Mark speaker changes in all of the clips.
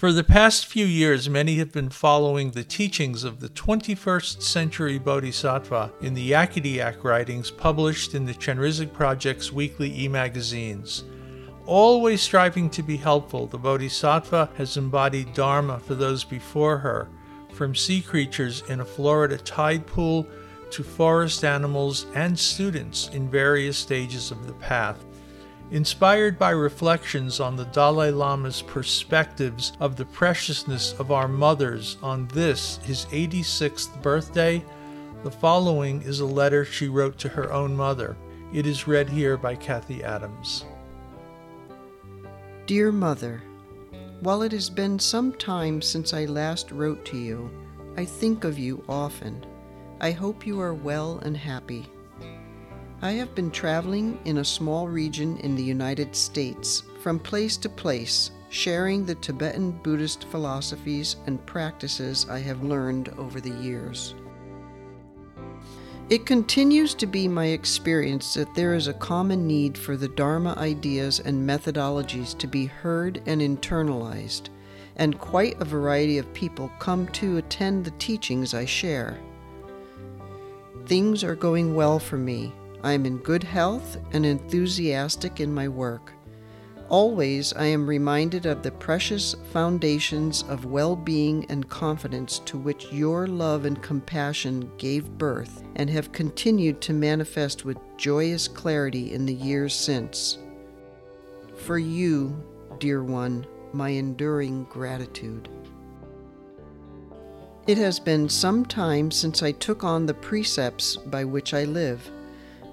Speaker 1: For the past few years, many have been following the teachings of the 21st century Bodhisattva in the Yakutiak writings published in the Chenrezig Project's weekly e magazines. Always striving to be helpful, the Bodhisattva has embodied Dharma for those before her, from sea creatures in a Florida tide pool to forest animals and students in various stages of the path. Inspired by reflections on the Dalai Lama's perspectives of the preciousness of our mothers on this, his 86th birthday, the following is a letter she wrote to her own mother. It is read here by Kathy Adams.
Speaker 2: Dear Mother, while it has been some time since I last wrote to you, I think of you often. I hope you are well and happy. I have been traveling in a small region in the United States, from place to place, sharing the Tibetan Buddhist philosophies and practices I have learned over the years. It continues to be my experience that there is a common need for the Dharma ideas and methodologies to be heard and internalized, and quite a variety of people come to attend the teachings I share. Things are going well for me, I am in good health and enthusiastic in my work. Always I am reminded of the precious foundations of well being and confidence to which your love and compassion gave birth and have continued to manifest with joyous clarity in the years since. For you, dear one, my enduring gratitude. It has been some time since I took on the precepts by which I live.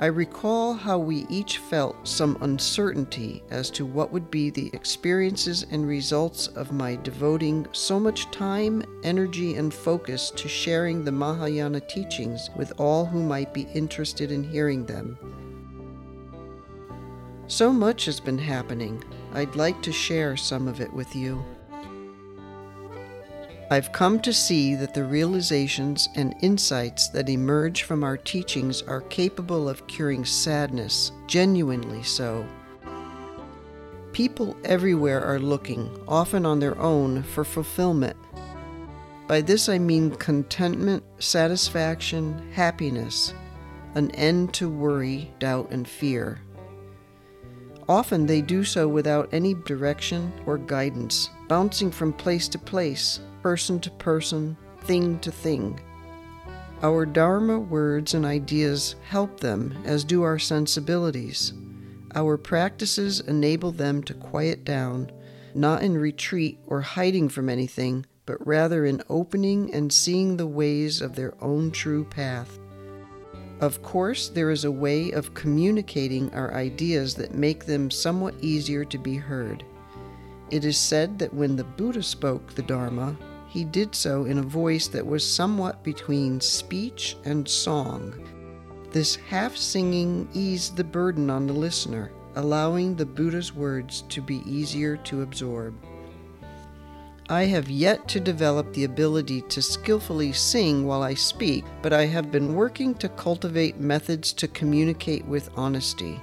Speaker 2: I recall how we each felt some uncertainty as to what would be the experiences and results of my devoting so much time, energy, and focus to sharing the Mahayana teachings with all who might be interested in hearing them. So much has been happening. I'd like to share some of it with you. I've come to see that the realizations and insights that emerge from our teachings are capable of curing sadness, genuinely so. People everywhere are looking, often on their own, for fulfillment. By this I mean contentment, satisfaction, happiness, an end to worry, doubt, and fear. Often they do so without any direction or guidance, bouncing from place to place, person to person, thing to thing. Our Dharma words and ideas help them, as do our sensibilities. Our practices enable them to quiet down, not in retreat or hiding from anything, but rather in opening and seeing the ways of their own true path. Of course, there is a way of communicating our ideas that make them somewhat easier to be heard. It is said that when the Buddha spoke the Dharma, he did so in a voice that was somewhat between speech and song. This half singing eased the burden on the listener, allowing the Buddha's words to be easier to absorb. I have yet to develop the ability to skillfully sing while I speak, but I have been working to cultivate methods to communicate with honesty.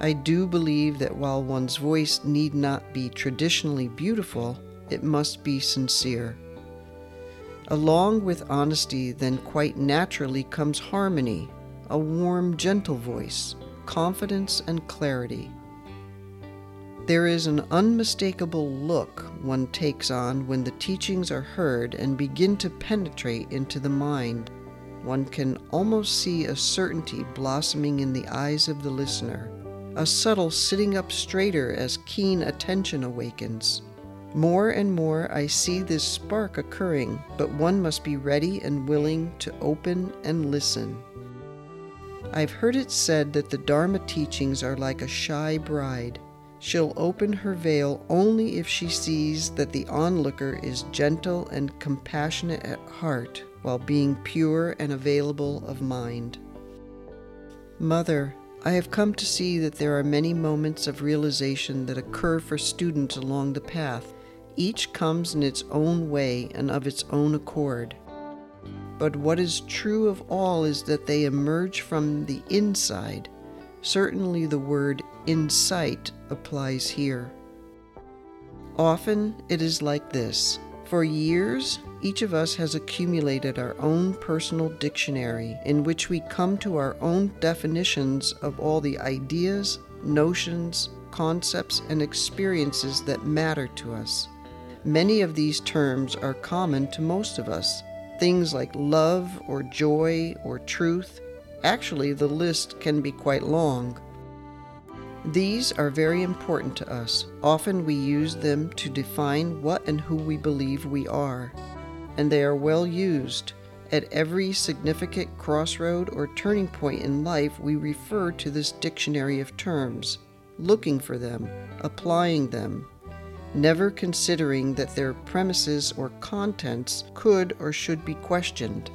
Speaker 2: I do believe that while one's voice need not be traditionally beautiful, it must be sincere. Along with honesty, then quite naturally comes harmony, a warm, gentle voice, confidence, and clarity. There is an unmistakable look one takes on when the teachings are heard and begin to penetrate into the mind. One can almost see a certainty blossoming in the eyes of the listener, a subtle sitting up straighter as keen attention awakens. More and more I see this spark occurring, but one must be ready and willing to open and listen. I've heard it said that the Dharma teachings are like a shy bride. She'll open her veil only if she sees that the onlooker is gentle and compassionate at heart while being pure and available of mind. Mother, I have come to see that there are many moments of realization that occur for students along the path each comes in its own way and of its own accord. But what is true of all is that they emerge from the inside. Certainly, the word insight applies here. Often it is like this. For years, each of us has accumulated our own personal dictionary in which we come to our own definitions of all the ideas, notions, concepts, and experiences that matter to us. Many of these terms are common to most of us. Things like love or joy or truth. Actually, the list can be quite long. These are very important to us. Often we use them to define what and who we believe we are, and they are well used. At every significant crossroad or turning point in life, we refer to this dictionary of terms, looking for them, applying them, never considering that their premises or contents could or should be questioned.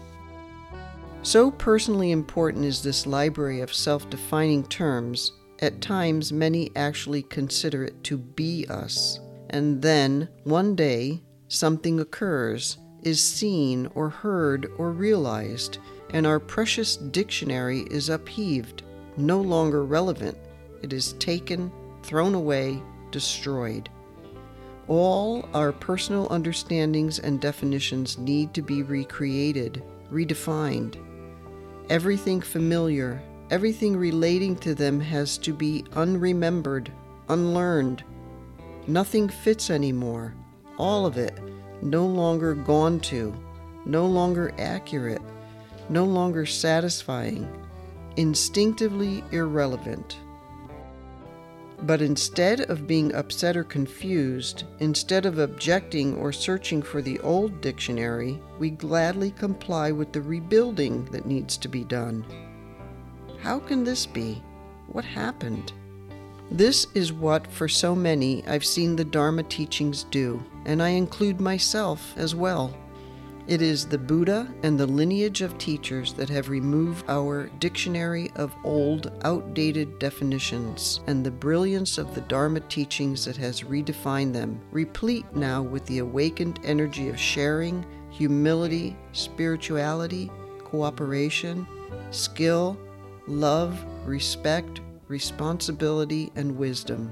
Speaker 2: So personally important is this library of self defining terms at times, many actually consider it to be us. And then, one day, something occurs, is seen or heard or realized, and our precious dictionary is upheaved, no longer relevant. It is taken, thrown away, destroyed. All our personal understandings and definitions need to be recreated, redefined. Everything familiar, Everything relating to them has to be unremembered, unlearned. Nothing fits anymore. All of it no longer gone to, no longer accurate, no longer satisfying, instinctively irrelevant. But instead of being upset or confused, instead of objecting or searching for the old dictionary, we gladly comply with the rebuilding that needs to be done. How can this be? What happened? This is what, for so many, I've seen the Dharma teachings do, and I include myself as well. It is the Buddha and the lineage of teachers that have removed our dictionary of old, outdated definitions and the brilliance of the Dharma teachings that has redefined them, replete now with the awakened energy of sharing, humility, spirituality, cooperation, skill, love, respect, responsibility, and wisdom.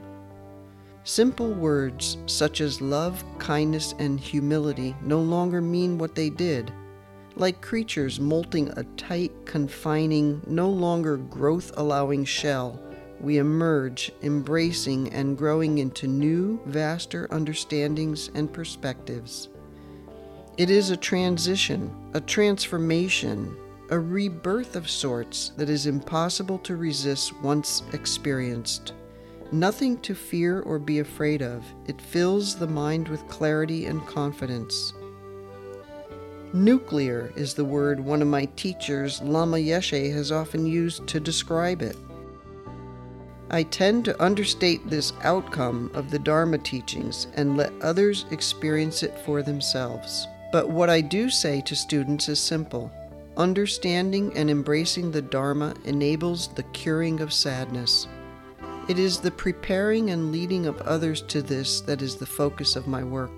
Speaker 2: Simple words such as love, kindness, and humility no longer mean what they did. Like creatures molting a tight, confining, no longer growth allowing shell, we emerge, embracing and growing into new, vaster understandings and perspectives. It is a transition, a transformation, a rebirth of sorts that is impossible to resist once experienced. Nothing to fear or be afraid of, it fills the mind with clarity and confidence. Clean clear is the word one of my teachers, Lama Yeshe, has often used to describe it. I tend to understate this outcome of the Dharma teachings and let others experience it for themselves. But what I do say to students is simple Understanding and embracing the Dharma enables the curing of sadness. It is the preparing and leading of others to this that is the focus of my work.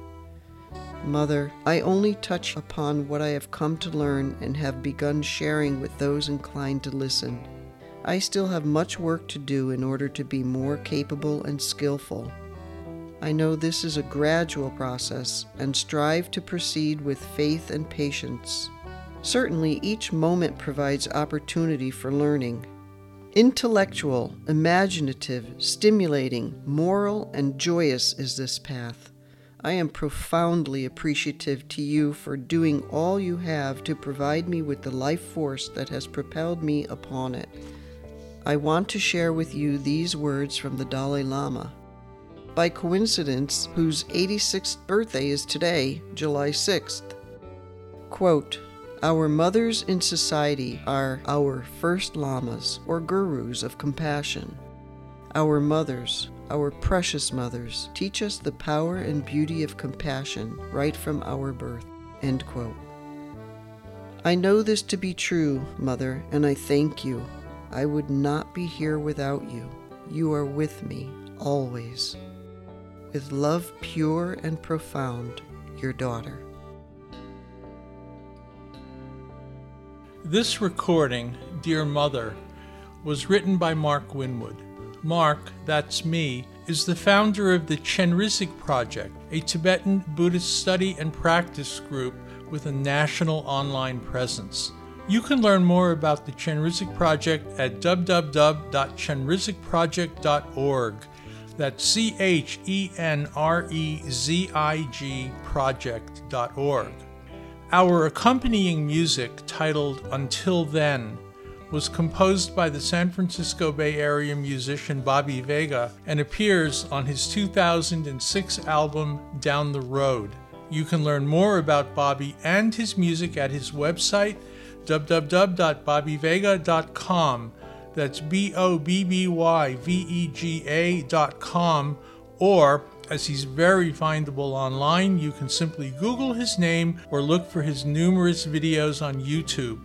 Speaker 2: Mother, I only touch upon what I have come to learn and have begun sharing with those inclined to listen. I still have much work to do in order to be more capable and skillful. I know this is a gradual process and strive to proceed with faith and patience. Certainly, each moment provides opportunity for learning. Intellectual, imaginative, stimulating, moral, and joyous is this path. I am profoundly appreciative to you for doing all you have to provide me with the life force that has propelled me upon it. I want to share with you these words from the Dalai Lama. By coincidence, whose 86th birthday is today, July 6th. Quote, our mothers in society are our first lamas or gurus of compassion. Our mothers, our precious mothers, teach us the power and beauty of compassion right from our birth. End quote. I know this to be true, Mother, and I thank you. I would not be here without you. You are with me always. With love pure and profound, your daughter.
Speaker 1: This recording, Dear Mother, was written by Mark Winwood. Mark, that's me, is the founder of the Chenrezig Project, a Tibetan Buddhist study and practice group with a national online presence. You can learn more about the Chenrezig Project at www.chenrezigproject.org. That's C H E N R E Z I G project.org. Our accompanying music, titled Until Then, was composed by the San Francisco Bay Area musician Bobby Vega and appears on his 2006 album Down the Road. You can learn more about Bobby and his music at his website www.bobbyvega.com. That's B O B B Y V E G A.com. Or, as he's very findable online, you can simply Google his name or look for his numerous videos on YouTube.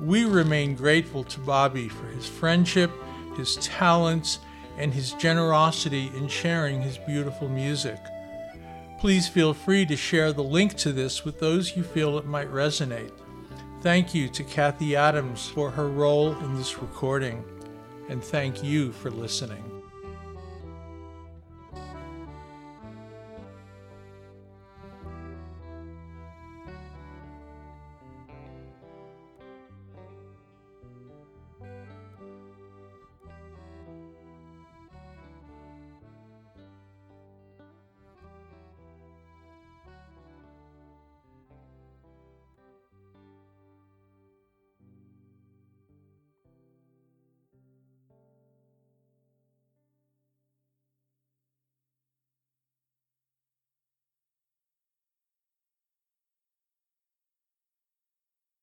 Speaker 1: We remain grateful to Bobby for his friendship, his talents, and his generosity in sharing his beautiful music. Please feel free to share the link to this with those you feel it might resonate. Thank you to Kathy Adams for her role in this recording, and thank you for listening.